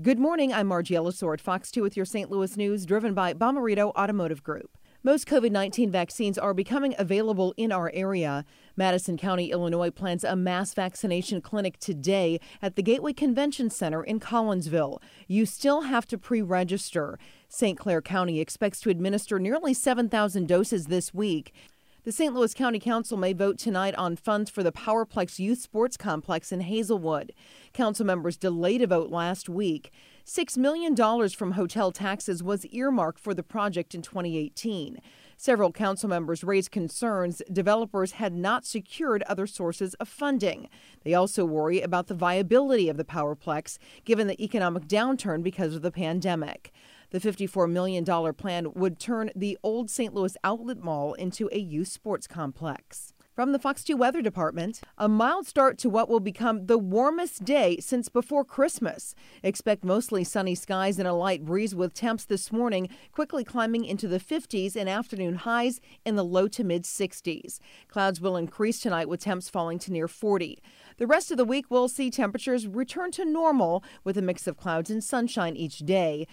Good morning. I'm Margie Ellisor at Fox 2 with your St. Louis news, driven by Bomarito Automotive Group. Most COVID 19 vaccines are becoming available in our area. Madison County, Illinois plans a mass vaccination clinic today at the Gateway Convention Center in Collinsville. You still have to pre register. St. Clair County expects to administer nearly 7,000 doses this week. The St. Louis County Council may vote tonight on funds for the Powerplex Youth Sports Complex in Hazelwood. Council members delayed a vote last week. $6 million from hotel taxes was earmarked for the project in 2018. Several council members raised concerns developers had not secured other sources of funding. They also worry about the viability of the Powerplex given the economic downturn because of the pandemic. The $54 million plan would turn the old St. Louis Outlet Mall into a youth sports complex. From the Fox 2 Weather Department, a mild start to what will become the warmest day since before Christmas. Expect mostly sunny skies and a light breeze with temps this morning quickly climbing into the 50s and afternoon highs in the low to mid 60s. Clouds will increase tonight with temps falling to near 40. The rest of the week we'll see temperatures return to normal with a mix of clouds and sunshine each day.